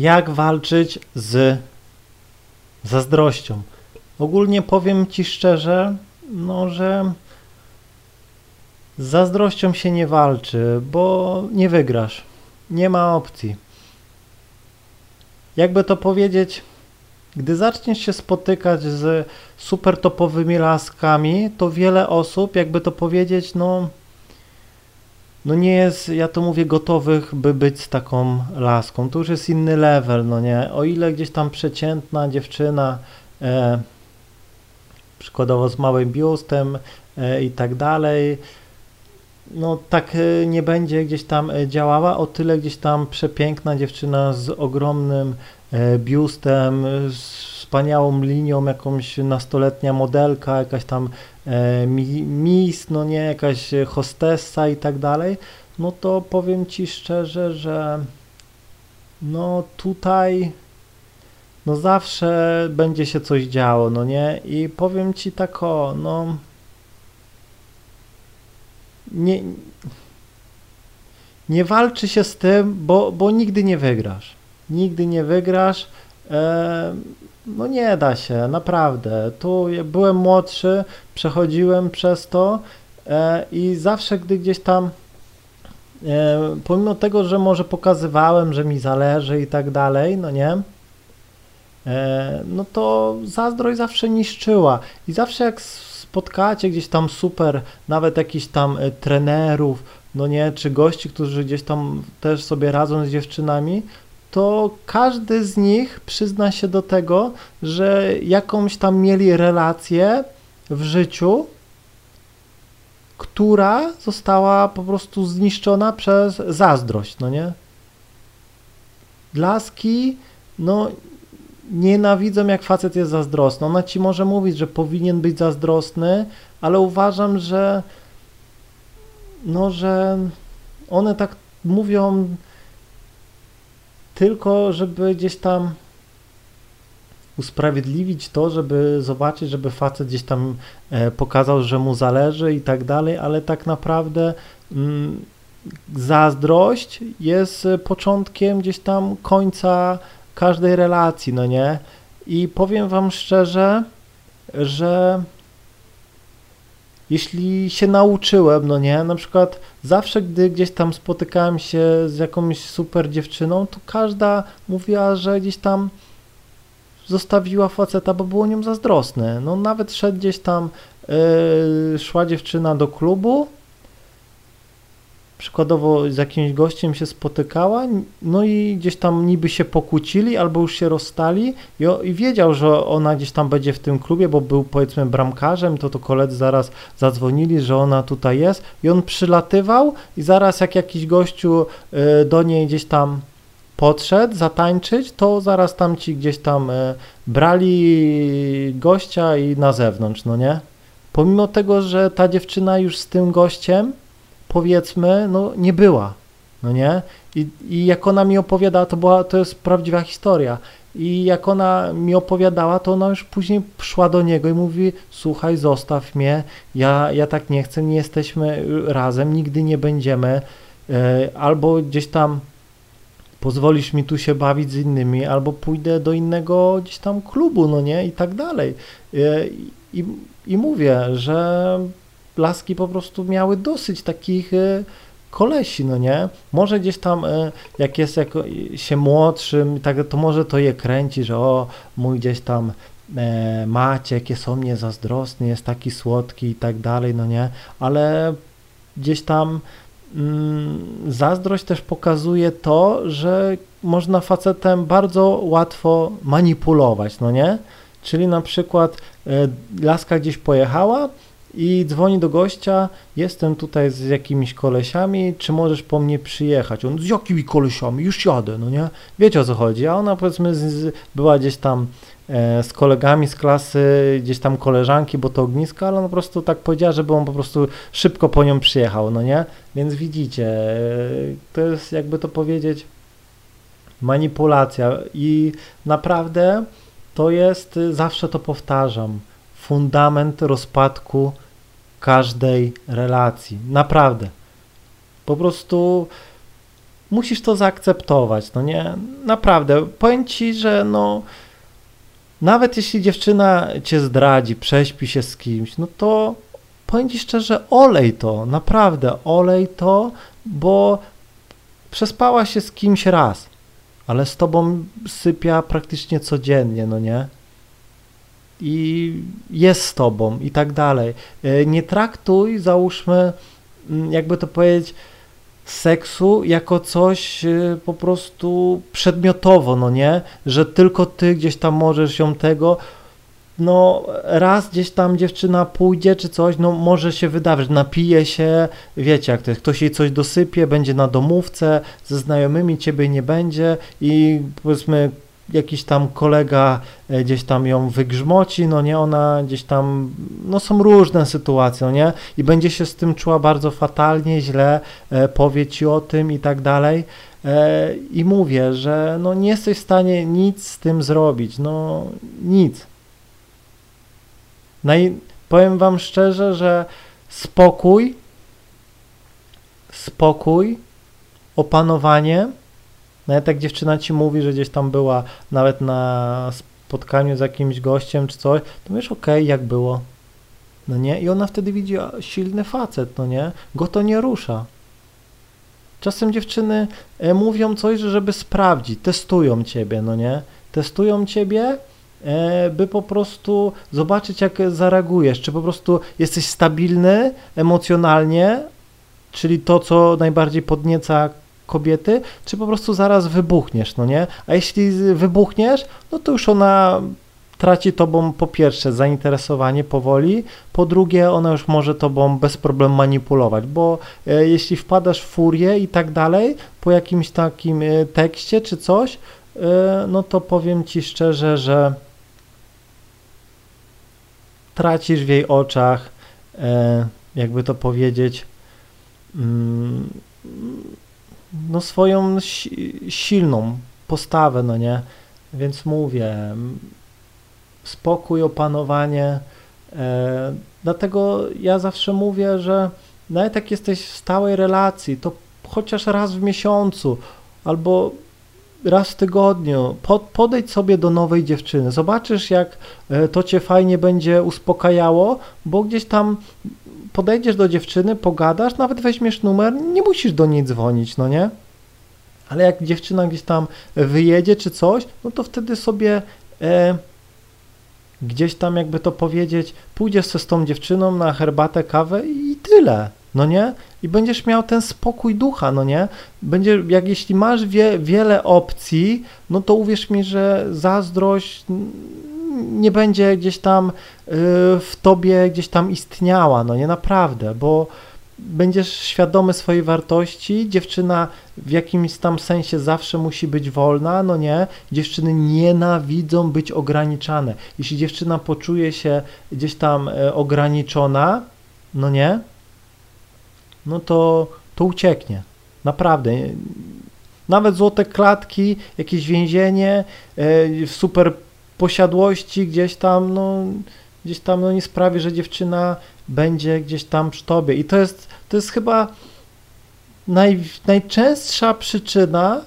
jak walczyć z zazdrością. Ogólnie powiem Ci szczerze, no, że z zazdrością się nie walczy, bo nie wygrasz. Nie ma opcji. Jakby to powiedzieć, gdy zaczniesz się spotykać z super topowymi laskami, to wiele osób, jakby to powiedzieć, no, no nie jest, ja to mówię, gotowych, by być z taką laską. To już jest inny level, no nie? O ile gdzieś tam przeciętna dziewczyna, e, przykładowo z małym biustem e, i tak dalej, no tak e, nie będzie gdzieś tam e, działała, o tyle gdzieś tam przepiękna dziewczyna z ogromnym biustem, z wspaniałą linią, jakąś nastoletnia modelka, jakaś tam miss, no nie, jakaś hostessa i tak dalej, no to powiem Ci szczerze, że no tutaj no zawsze będzie się coś działo, no nie, i powiem Ci tak o, no nie, nie walczy się z tym, bo, bo nigdy nie wygrasz. Nigdy nie wygrasz. E, no nie da się, naprawdę. Tu byłem młodszy, przechodziłem przez to e, i zawsze, gdy gdzieś tam, e, pomimo tego, że może pokazywałem, że mi zależy i tak dalej, no nie, no to zazdrość zawsze niszczyła. I zawsze jak spotkacie gdzieś tam super, nawet jakichś tam trenerów, no nie, czy gości, którzy gdzieś tam też sobie radzą z dziewczynami, to każdy z nich przyzna się do tego, że jakąś tam mieli relację w życiu, która została po prostu zniszczona przez zazdrość, no nie? Laski, no nienawidzą jak facet jest zazdrosny. Ona ci może mówić, że powinien być zazdrosny, ale uważam, że no, że one tak mówią tylko, żeby gdzieś tam usprawiedliwić to, żeby zobaczyć, żeby facet gdzieś tam e, pokazał, że mu zależy i tak dalej, ale tak naprawdę mm, zazdrość jest początkiem gdzieś tam końca każdej relacji, no nie? I powiem Wam szczerze, że jeśli się nauczyłem, no nie, na przykład zawsze, gdy gdzieś tam spotykałem się z jakąś super dziewczyną, to każda mówiła, że gdzieś tam zostawiła faceta, bo było nią zazdrosne. No nawet szedł gdzieś tam, yy, szła dziewczyna do klubu, przykładowo z jakimś gościem się spotykała, no i gdzieś tam niby się pokłócili albo już się rozstali i, i, wiedział, że ona gdzieś tam będzie w tym klubie, bo był powiedzmy bramkarzem, to to koledzy zaraz zadzwonili, że ona tutaj jest i on przylatywał i zaraz jak jakiś gościu y, do niej gdzieś tam podszedł zatańczyć, to zaraz tam ci gdzieś tam y, brali gościa i na zewnątrz, no nie? Pomimo tego, że ta dziewczyna już z tym gościem powiedzmy, no nie była, no nie? I, I jak ona mi opowiadała, to była, to jest prawdziwa historia. I jak ona mi opowiadała, to ona już później szła do niego i mówi: Słuchaj, zostaw mnie, ja, ja tak nie chcę, nie jesteśmy razem, nigdy nie będziemy. E, albo gdzieś tam pozwolisz mi tu się bawić z innymi, albo pójdę do innego gdzieś tam klubu, no nie? I tak dalej. E, I, i mówię, że laski po prostu miały dosyć takich e, kolesi, no nie? Może gdzieś tam, e, jak jest jako, się młodszym, tak, to może to je kręci, że o, mój gdzieś tam e, Maciek jest o mnie zazdrosny, jest taki słodki i tak dalej, no nie? Ale gdzieś tam mm, zazdrość też pokazuje to, że można facetem bardzo łatwo manipulować, no nie? Czyli na przykład e, laska gdzieś pojechała, i dzwoni do gościa, jestem tutaj z jakimiś kolesiami, czy możesz po mnie przyjechać? On, z jakimi kolesiami? Już jadę, no nie? Wiecie o co chodzi, a ona powiedzmy z, z, była gdzieś tam e, z kolegami z klasy, gdzieś tam koleżanki, bo to ognisko, ale ona po prostu tak powiedziała, żeby on po prostu szybko po nią przyjechał, no nie? Więc widzicie, e, to jest jakby to powiedzieć manipulacja i naprawdę to jest, zawsze to powtarzam, fundament rozpadku każdej relacji. Naprawdę. Po prostu musisz to zaakceptować, no nie? Naprawdę, powiem ci, że no nawet jeśli dziewczyna cię zdradzi, prześpi się z kimś, no to powiem ci szczerze, olej to, naprawdę, olej to, bo przespała się z kimś raz, ale z tobą sypia praktycznie codziennie, no nie? I jest z tobą i tak dalej. E, nie traktuj, załóżmy, mm, jakby to powiedzieć, seksu jako coś y, po prostu przedmiotowo, no nie? Że tylko ty gdzieś tam możesz ją tego, no raz gdzieś tam dziewczyna pójdzie czy coś, no może się wydawać, napije się, wiecie jak to jest, ktoś jej coś dosypie, będzie na domówce, ze znajomymi ciebie nie będzie i powiedzmy jakiś tam kolega e, gdzieś tam ją wygrzmoci, no nie, ona gdzieś tam, no są różne sytuacje, no nie, i będzie się z tym czuła bardzo fatalnie, źle, e, powie ci o tym i tak dalej. E, I mówię, że no nie jesteś w stanie nic z tym zrobić, no nic. No i powiem wam szczerze, że spokój, spokój, opanowanie, nawet jak dziewczyna ci mówi, że gdzieś tam była nawet na spotkaniu z jakimś gościem czy coś, to wiesz, okej, okay, jak było. No nie? I ona wtedy widzi silny facet, no nie? Go to nie rusza. Czasem dziewczyny e, mówią coś, żeby sprawdzić, testują ciebie, no nie? Testują ciebie, e, by po prostu zobaczyć, jak zareagujesz, czy po prostu jesteś stabilny emocjonalnie, czyli to, co najbardziej podnieca kobiety, czy po prostu zaraz wybuchniesz, no nie? A jeśli wybuchniesz, no to już ona traci tobą po pierwsze zainteresowanie powoli, po drugie ona już może tobą bez problemu manipulować, bo e, jeśli wpadasz w furię i tak dalej, po jakimś takim e, tekście czy coś, e, no to powiem ci szczerze, że tracisz w jej oczach, jakby to powiedzieć, mm, no swoją si silną postawę, no nie? Więc mówię, spokój, opanowanie. E, dlatego ja zawsze mówię, że nawet jak jesteś w stałej relacji, to chociaż raz w miesiącu albo raz w tygodniu pod, podejdź sobie do nowej dziewczyny. Zobaczysz, jak e, to cię fajnie będzie uspokajało, bo gdzieś tam podejdziesz do dziewczyny, pogadasz, nawet weźmiesz numer, nie musisz do niej dzwonić, no nie? Ale jak dziewczyna gdzieś tam wyjedzie czy coś, no to wtedy sobie e, gdzieś tam, jakby to powiedzieć, pójdziesz z tą dziewczyną na herbatę, kawę i tyle, no nie? I będziesz miał ten spokój ducha, no nie? Będzie, jak jeśli masz wie, wiele opcji, no to uwierz mi, że zazdrość nie będzie gdzieś tam y, w tobie gdzieś tam istniała, no nie naprawdę, bo będziesz świadomy swojej wartości, dziewczyna w jakimś tam sensie zawsze musi być wolna, no nie, dziewczyny nienawidzą być ograniczane. Jeśli dziewczyna poczuje się gdzieś tam e, ograniczona, no nie, no to, to ucieknie. Naprawdę. Nawet złote klatki, jakieś więzienie, e, super posiadłości gdzieś tam, no, gdzieś tam no, nie sprawi, że dziewczyna będzie gdzieś tam przy tobie. I to jest, to jest chyba naj, najczęstsza przyczyna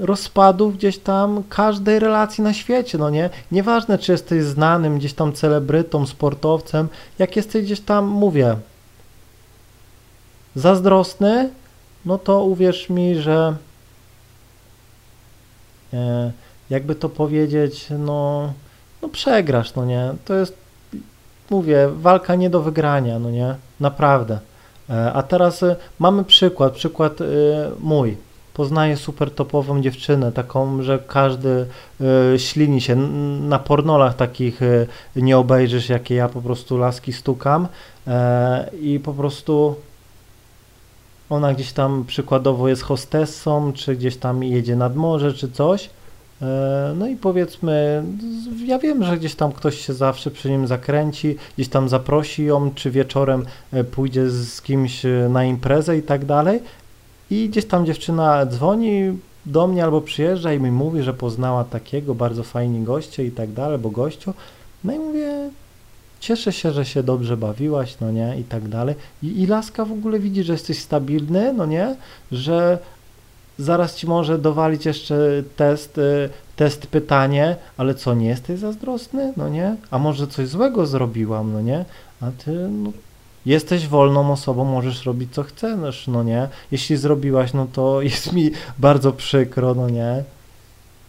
rozpadów gdzieś tam każdej relacji na świecie, no nie? Nieważne, czy jesteś znanym gdzieś tam celebrytą, sportowcem, jak jesteś gdzieś tam, mówię, zazdrosny, no to uwierz mi, że e, jakby to powiedzieć, no, no przegrasz, no nie? To jest, mówię, walka nie do wygrania, no nie? Naprawdę. E, a teraz e, mamy przykład, przykład e, mój. Poznaję super topową dziewczynę, taką, że każdy ślini się. Na pornolach takich nie obejrzysz, jakie ja po prostu laski stukam i po prostu ona gdzieś tam przykładowo jest hostessą, czy gdzieś tam jedzie nad morze, czy coś no i powiedzmy, ja wiem, że gdzieś tam ktoś się zawsze przy nim zakręci, gdzieś tam zaprosi ją, czy wieczorem e, pójdzie z kimś e, na imprezę i tak dalej. I gdzieś tam dziewczyna dzwoni do mnie albo przyjeżdża i mi mówi, że poznała takiego, bardzo fajni goście i tak dalej, bo gościu. No i mówię, cieszę się, że się dobrze bawiłaś, no nie, i tak dalej. I, I laska w ogóle widzi, że jesteś stabilny, no nie, że zaraz ci może dowalić jeszcze test, y, test pytanie, ale co, nie jesteś zazdrosny? No nie? A może coś złego zrobiłam, no nie? A ty, no, jesteś wolną osobą, możesz robić co chcesz, no nie? Jeśli zrobiłaś, no to jest mi bardzo przykro, no nie?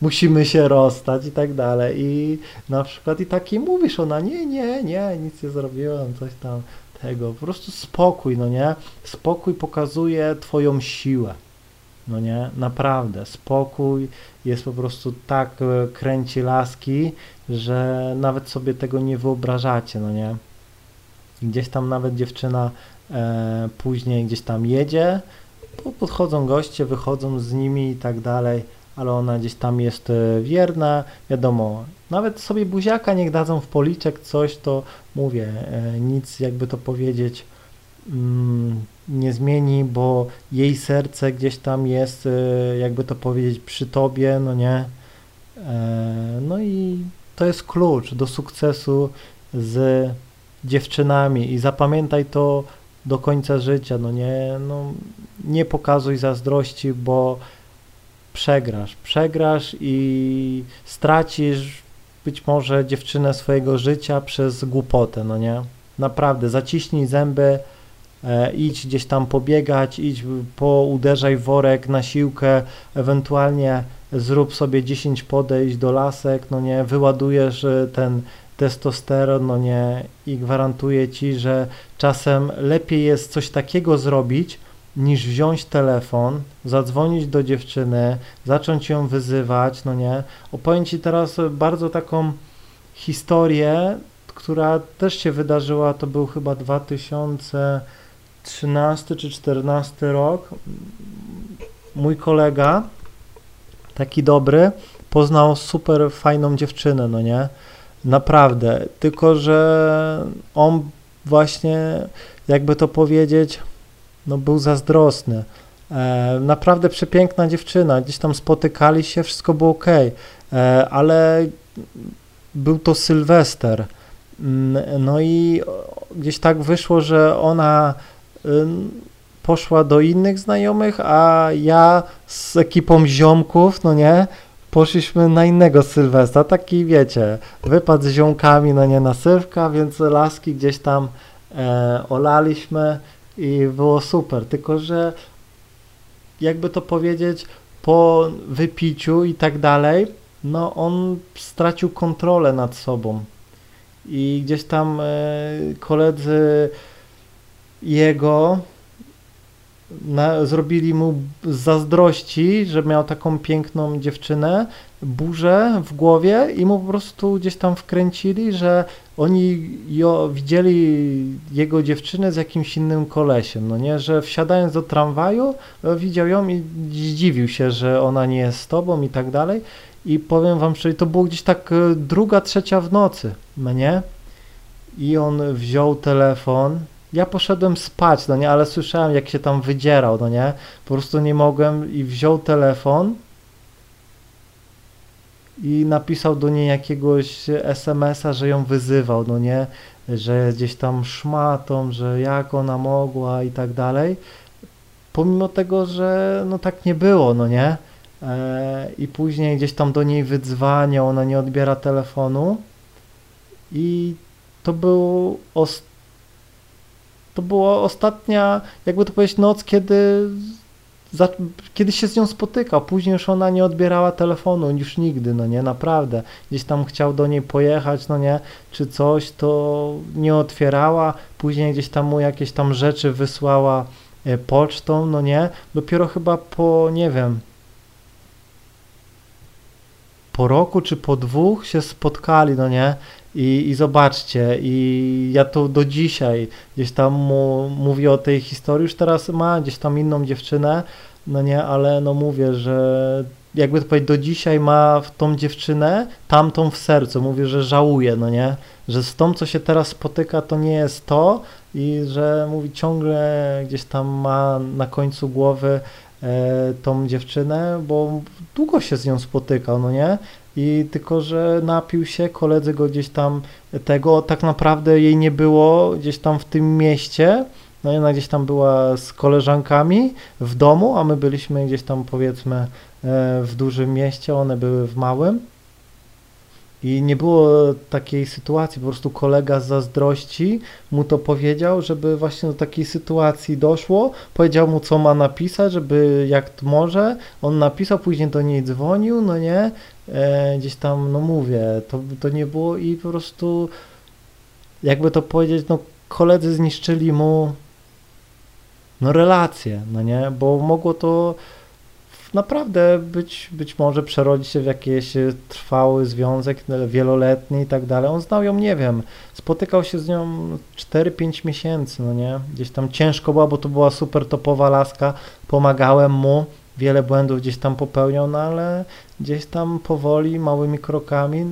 Musimy się rozstać i tak dalej. I na przykład i taki mówisz, ona nie, nie, nie, nic nie zrobiłam, coś tam tego. Po prostu spokój, no nie? Spokój pokazuje twoją siłę. No nie, naprawdę, spokój jest po prostu tak e, kręci laski, że nawet sobie tego nie wyobrażacie, no nie. Gdzieś tam nawet dziewczyna e, później gdzieś tam jedzie, podchodzą goście, wychodzą z nimi i tak dalej, ale ona gdzieś tam jest e, wierna, wiadomo, nawet sobie buziaka niech dadzą w policzek coś, to mówię, e, nic jakby to powiedzieć, mm, nie zmieni, bo jej serce gdzieś tam jest, e, jakby to powiedzieć, przy tobie, no nie. E, no i to jest klucz do sukcesu z dziewczynami i zapamiętaj to do końca życia, no nie, no nie pokazuj zazdrości, bo przegrasz, przegrasz i stracisz być może dziewczynę swojego życia przez głupotę, no nie? Naprawdę, zaciśnij zęby, idź gdzieś tam pobiegać, idź, pouderzaj worek na siłkę, ewentualnie zrób sobie 10 podejść do lasek, no nie, wyładujesz e, ten testosteron, no nie, i gwarantuję Ci, że czasem lepiej jest coś takiego zrobić, niż wziąć telefon, zadzwonić do dziewczyny, zacząć ją wyzywać, no nie. Opowiem Ci teraz bardzo taką historię, która też się wydarzyła, to był chyba 2013 czy 2014 rok. Mój kolega, taki dobry, poznał super fajną dziewczynę, no nie. Naprawdę, tylko że on właśnie, jakby to powiedzieć, no był zazdrosny. E, naprawdę przepiękna dziewczyna, gdzieś tam spotykali się, wszystko było ok, e, ale był to Sylwester. Mm, no i gdzieś tak wyszło, że ona poszła do innych znajomych, a ja z ekipą ziomków, no nie, poszliśmy na innego Sylwestra, taki wiecie, wypad z ziomkami, no nie, nasypka, więc laski gdzieś tam e, olaliśmy i było super, tylko że jakby to powiedzieć, po wypiciu i tak dalej, no on stracił kontrolę nad sobą. I gdzieś tam e, koledzy jego na, zrobili mu z zazdrości, że miał taką piękną dziewczynę, burzę w głowie i mu po prostu gdzieś tam wkręcili, że oni jo, widzieli jego dziewczynę z jakimś innym kolesiem, no nie, że wsiadając do tramwaju e, widział ją i zdziwił się, że ona nie jest z tobą i tak dalej. I powiem wam szczerze, to było gdzieś tak e, druga, trzecia w nocy, no nie, i on wziął telefon, ja poszedłem spać, no nie, ale słyszałem jak się tam wydzierał, no nie, po prostu nie mogłem i wziął telefon i napisał do niej jakiegoś SMS-a, że ją wyzywał, no nie, że gdzieś tam szmatą, że jak ona mogła i tak dalej, pomimo tego, że no tak nie było, no nie, e, i później gdzieś tam do niej wydzwania, ona nie odbiera telefonu. I to był to była ostatnia, jakby to powiedzieć, noc, kiedy za, kiedyś się z nią spotykał, później już ona nie odbierała telefonu, już nigdy, no nie, naprawdę. Gdzieś tam chciał do niej pojechać, no nie, czy coś, to nie otwierała, później gdzieś tam mu jakieś tam rzeczy wysłała e, pocztą, no nie, dopiero chyba po, nie wiem, po roku czy po dwóch się spotkali, no nie, i, I zobaczcie, i ja to do dzisiaj gdzieś tam mu mówię o tej historii, już teraz ma gdzieś tam inną dziewczynę, no nie, ale no mówię, że jakby to powiedzieć, do dzisiaj ma w tą dziewczynę tamtą w sercu, mówię, że żałuje, no nie, że z tą, co się teraz spotyka, to nie jest to i że mówi ciągle gdzieś tam ma na końcu głowy e, tą dziewczynę, bo długo się z nią spotykał, no nie, i tylko, że napił się, koledzy go gdzieś tam tego, tak naprawdę jej nie było gdzieś tam w tym mieście, no i ona gdzieś tam była z koleżankami w domu, a my byliśmy gdzieś tam powiedzmy e, w dużym mieście, one były w małym. I nie było takiej sytuacji, po prostu kolega z zazdrości mu to powiedział, żeby właśnie do takiej sytuacji doszło. Powiedział mu, co ma napisać, żeby jak może. On napisał, później do niej dzwonił, no nie, e, gdzieś tam, no mówię, to, to nie było i po prostu, jakby to powiedzieć, no koledzy zniszczyli mu no relacje, no nie, bo mogło to naprawdę być, być może przerodzić się w jakiś trwały związek wieloletni i tak dalej. On znał ją, nie wiem, spotykał się z nią 4-5 miesięcy, no nie, gdzieś tam ciężko była, bo to była super topowa laska, pomagałem mu, wiele błędów gdzieś tam popełniał, no ale gdzieś tam powoli, małymi krokami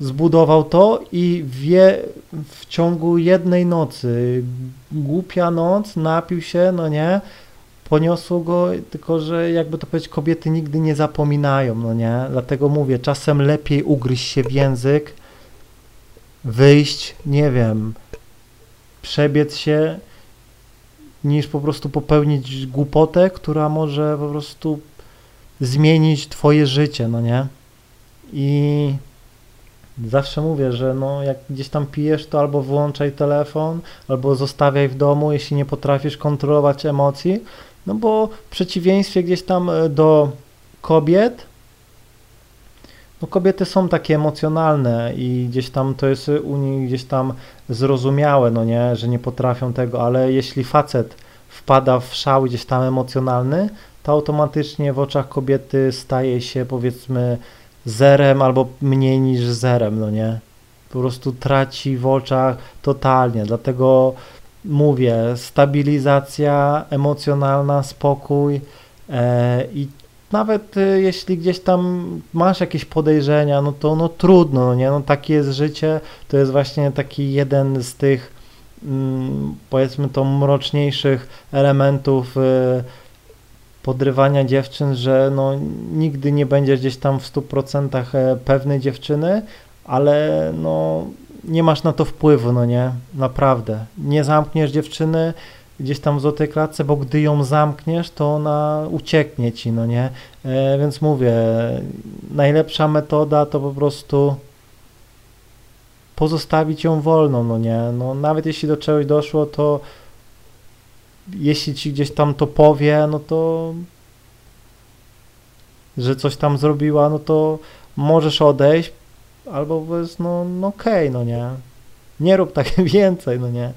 zbudował to i wie w ciągu jednej nocy, głupia noc, napił się, no nie, poniosło go, tylko że jakby to powiedzieć, kobiety nigdy nie zapominają, no nie, dlatego mówię, czasem lepiej ugryźć się w język, wyjść, nie wiem, przebiec się, niż po prostu popełnić głupotę, która może po prostu zmienić twoje życie, no nie? I Zawsze mówię, że no, jak gdzieś tam pijesz, to albo włączaj telefon, albo zostawiaj w domu, jeśli nie potrafisz kontrolować emocji, no bo w przeciwieństwie gdzieś tam e, do kobiet, no kobiety są takie emocjonalne i gdzieś tam to jest u nich gdzieś tam zrozumiałe, no nie, że nie potrafią tego, ale jeśli facet wpada w szał gdzieś tam emocjonalny, to automatycznie w oczach kobiety staje się powiedzmy zerem albo mniej niż zerem, no nie? Po prostu traci w oczach totalnie, dlatego mówię, stabilizacja emocjonalna, spokój e, i nawet e, jeśli gdzieś tam masz jakieś podejrzenia, no to no trudno, no nie? No takie jest życie, to jest właśnie taki jeden z tych mm, powiedzmy to mroczniejszych elementów e, podrywania dziewczyn, że no, nigdy nie będziesz gdzieś tam w 100% e, pewnej dziewczyny, ale no, nie masz na to wpływu, no nie, naprawdę. Nie zamkniesz dziewczyny gdzieś tam w złotej klatce, bo gdy ją zamkniesz, to ona ucieknie ci, no nie, e, więc mówię, najlepsza metoda to po prostu pozostawić ją wolną, no nie, no nawet jeśli do czegoś doszło, to jeśli ci gdzieś tam to powie, no to że coś tam zrobiła, no to możesz odejść, albo powiedz, no, no okej, okay, no nie, nie rób tak więcej, no nie,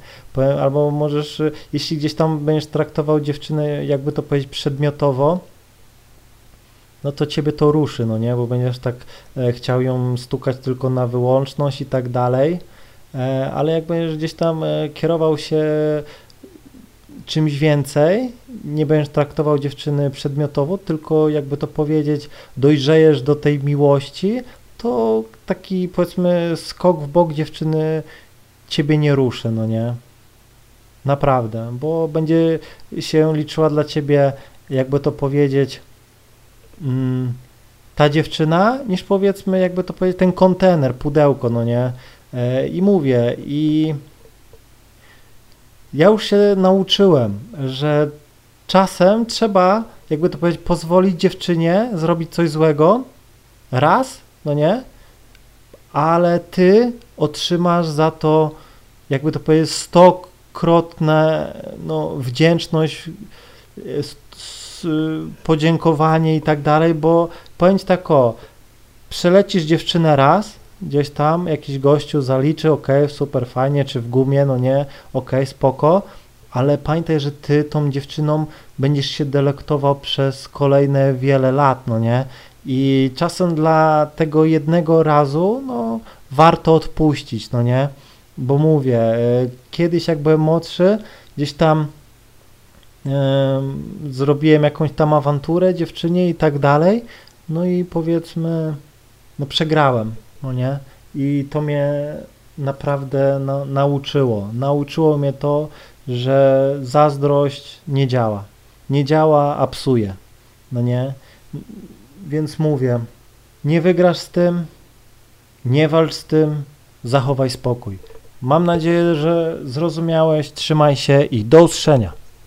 albo możesz, jeśli gdzieś tam będziesz traktował dziewczynę, jakby to powiedzieć, przedmiotowo, no to ciebie to ruszy, no nie, bo będziesz tak e, chciał ją stukać tylko na wyłączność i tak dalej, e, ale jak będziesz gdzieś tam e, kierował się czymś więcej, nie będziesz traktował dziewczyny przedmiotowo, tylko jakby to powiedzieć, dojrzejesz do tej miłości, to taki powiedzmy skok w bok dziewczyny ciebie nie ruszy, no nie? Naprawdę, bo będzie się liczyła dla ciebie, jakby to powiedzieć, mm, ta dziewczyna, niż powiedzmy, jakby to powiedzieć, ten kontener, pudełko, no nie? E, I mówię, i ja już się nauczyłem, że czasem trzeba, jakby to powiedzieć, pozwolić dziewczynie zrobić coś złego raz, no nie, ale ty otrzymasz za to, jakby to powiedzieć, stokrotne no, wdzięczność, podziękowanie i tak dalej, bo powiem ci tak o, przelecisz dziewczynę raz, gdzieś tam jakiś gościu zaliczy, ok, super fajnie, czy w gumie, no nie, ok, spoko, ale pamiętaj, że ty tą dziewczyną będziesz się delektował przez kolejne wiele lat, no nie? I czasem dla tego jednego razu, no, warto odpuścić, no nie? Bo mówię, e, kiedyś jak byłem młodszy, gdzieś tam e, zrobiłem jakąś tam awanturę dziewczynie i tak dalej, no i powiedzmy, no przegrałem, no nie? I to mnie naprawdę na, nauczyło. Nauczyło mnie to, że zazdrość nie działa. Nie działa, a psuje. No nie? Więc mówię, nie wygrasz z tym, nie walcz z tym, zachowaj spokój. Mam nadzieję, że zrozumiałeś. Trzymaj się i do usłyszenia.